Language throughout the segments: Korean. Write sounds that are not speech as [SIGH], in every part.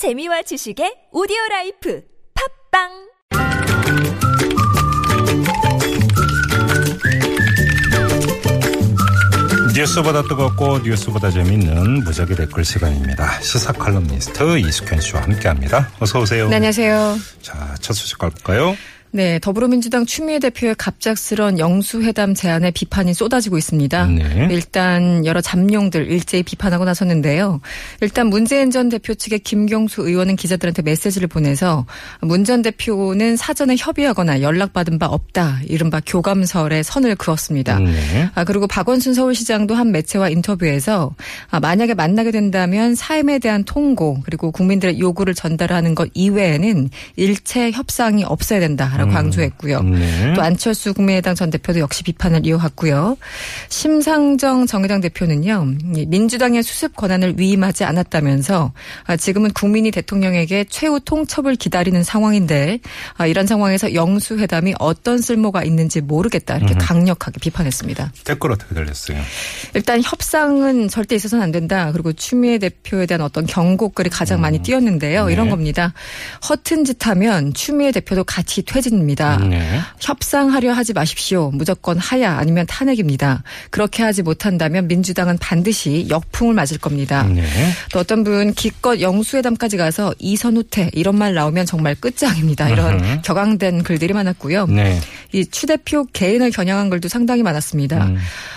재미와 지식의 오디오 라이프 팟빵 뉴스보다 뜨겁고 뉴스보다 재밌는 무적의 댓글 시간입니다. 시사 칼럼니스트 이숙현 씨와 함께합니다. 어서 오세요. 네, 안녕하세요. 자, 첫 소식 갈까요? 네, 더불어민주당 추미애 대표의 갑작스런 영수회담 제안에 비판이 쏟아지고 있습니다. 네. 일단 여러 잠룡들 일제히 비판하고 나섰는데요. 일단 문재인 전 대표 측의 김경수 의원은 기자들한테 메시지를 보내서 문 전 대표는 사전에 협의하거나 연락받은 바 없다. 이른바 교감설에 선을 그었습니다. 네. 아, 그리고 박원순 서울시장도 한 매체와 인터뷰에서 아, 만약에 만나게 된다면 사임에 대한 통고 그리고 국민들의 요구를 전달하는 것 이외에는 일체 협상이 없어야 된다 라고 강조했고요. 네. 또 안철수 국민의당 전 대표도 역시 비판을 이어갔고요. 심상정 정의당 대표는요. 이 민주당의 수습 권한을 위임하지 않았다면서 아, 지금은 국민이 대통령에게 최후 통첩을 기다리는 상황인데 아, 이런 상황에서 영수회담이 어떤 쓸모가 있는지 모르겠다 이렇게 강력하게 비판했습니다. 댓글 어떻게 들렸어요? 일단 협상은 절대 있어서는 안 된다. 그리고 추미애 대표에 대한 어떤 경고글이 가장 많이 띄었는데요. 네. 이런 겁니다. 허튼 짓 하면 추미애 대표도 같이 퇴진 입니다. 네. 협상하려 하지 마십시오. 무조건 하야 아니면 탄핵입니다. 그렇게 하지 못한다면 민주당은 반드시 역풍을 맞을 겁니다. 네. 또 어떤 분 기껏 영수회담까지 가서 이선 후퇴 이런 말 나오면 정말 끝장입니다. 이런 으흠. 격앙된 글들이 많았고요. 네. 이추 대표 개인을 겨냥한 글도 상당히 많았습니다. 음.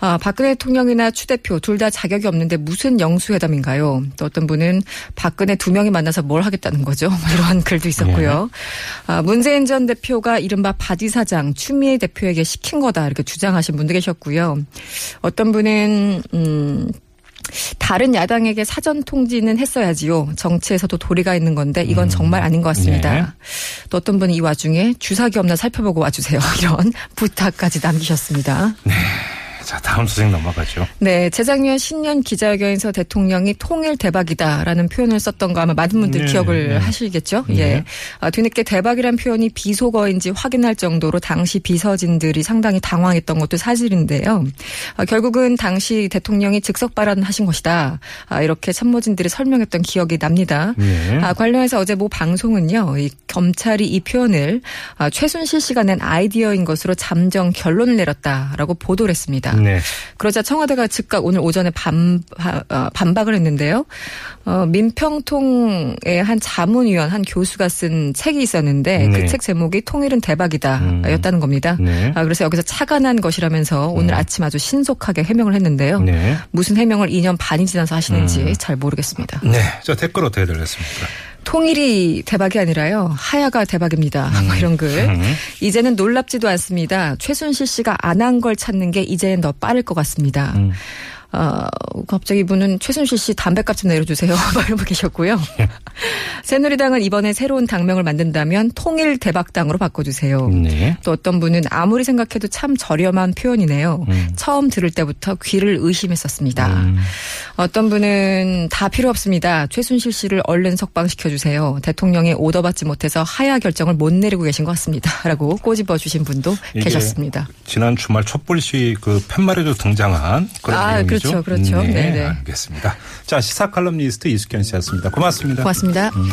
아, 박근혜 대통령이나 추 대표 둘 다 자격이 없는데 무슨 영수회담인가요? 또 어떤 분은 박근혜 두 명이 만나서 뭘 하겠다는 거죠? 뭐 [LAUGHS] 이런 글도 있었고요. 아, 문재인 전 대표 가 이른바 바지 사장 추미애 대표에게 시킨 거다 이렇게 주장하신 분도 계셨고요. 어떤 분은 음. 다른 야당에게 사전 통지는 했어야지요. 정치에서도 도리가 있는 건데 이건 정말 아닌 것 같습니다. 네. 또 어떤 분은 이 와중에 주사기 없나 살펴보고 와주세요. [LAUGHS] 이런 부탁까지 남기셨습니다. 자, 다음 소식 넘어가죠. 네, 재작년 신년 기자회견에서 대통령이 통일 대박이다라는 표현을 썼던 거 아마 많은 분들 네, 기억을 네. 하시겠죠? 네. 예. 아, 뒤늦게 대박이란 표현이 비속어인지 확인할 정도로 당시 비서진들이 상당히 당황했던 것도 사실인데요. 아, 결국은 당시 대통령이 즉석 발언하신 것이다. 아, 이렇게 참모진들이 설명했던 기억이 납니다. 네. 아, 관련해서 어제 모 방송은요, 이 검찰이 이 표현을 아, 최순실 씨가 낸 아이디어인 것으로 잠정 결론을 내렸다라고 보도를 했습니다. 네. 그러자 청와대가 즉각 오늘 오전에 반, 어, 반박을 했는데요. 어, 민평통의 한 자문위원, 한 교수가 쓴 책이 있었는데 네. 그책 제목이 통일은 대박이다 음. 였다는 겁니다. 네. 아, 그래서 여기서 착안한 것이라면서 오늘 음. 아침 아주 신속하게 해명을 했는데요. 네. 무슨 해명을 2년 반이 지나서 하시는지 음. 잘 모르겠습니다. 네. 저 댓글 어떻게 들렸습니까? 통일이 대박이 아니라요. 하야가 대박입니다. [LAUGHS] 뭐 이런 글. 음. 이제는 놀랍지도 않습니다. 최순실 씨가 안 한 걸 찾는 게 이제는 더 빠를 것 같습니다. 음. 어, 갑자기 이분은 최순실 씨 담배값 좀 내려주세요. [LAUGHS] 막 이러고 계셨고요. 새누리당은 이번에 새로운 당명을 만든다면 통일 대박당으로 바꿔주세요. 네. 또 어떤 분은 아무리 생각해도 참 저렴한 표현이네요. 음. 처음 들을 때부터 귀를 의심했었습니다. 음. 어떤 분은 다 필요 없습니다. 최순실 씨를 얼른 석방시켜 주세요. 대통령이 오더 받지 못해서 하야 결정을 못 내리고 계신 것 같습니다. [LAUGHS] 라고 꼬집어 주신 분도 계셨습니다. 지난 주말 촛불 시 그 팻말에도 등장한 그런 아, 내용이죠. 그렇죠, 그렇죠. 네, 네네. 알겠습니다. 자, 시사 칼럼니스트 이숙현 씨였습니다. 고맙습니다. 고맙습니다. 음.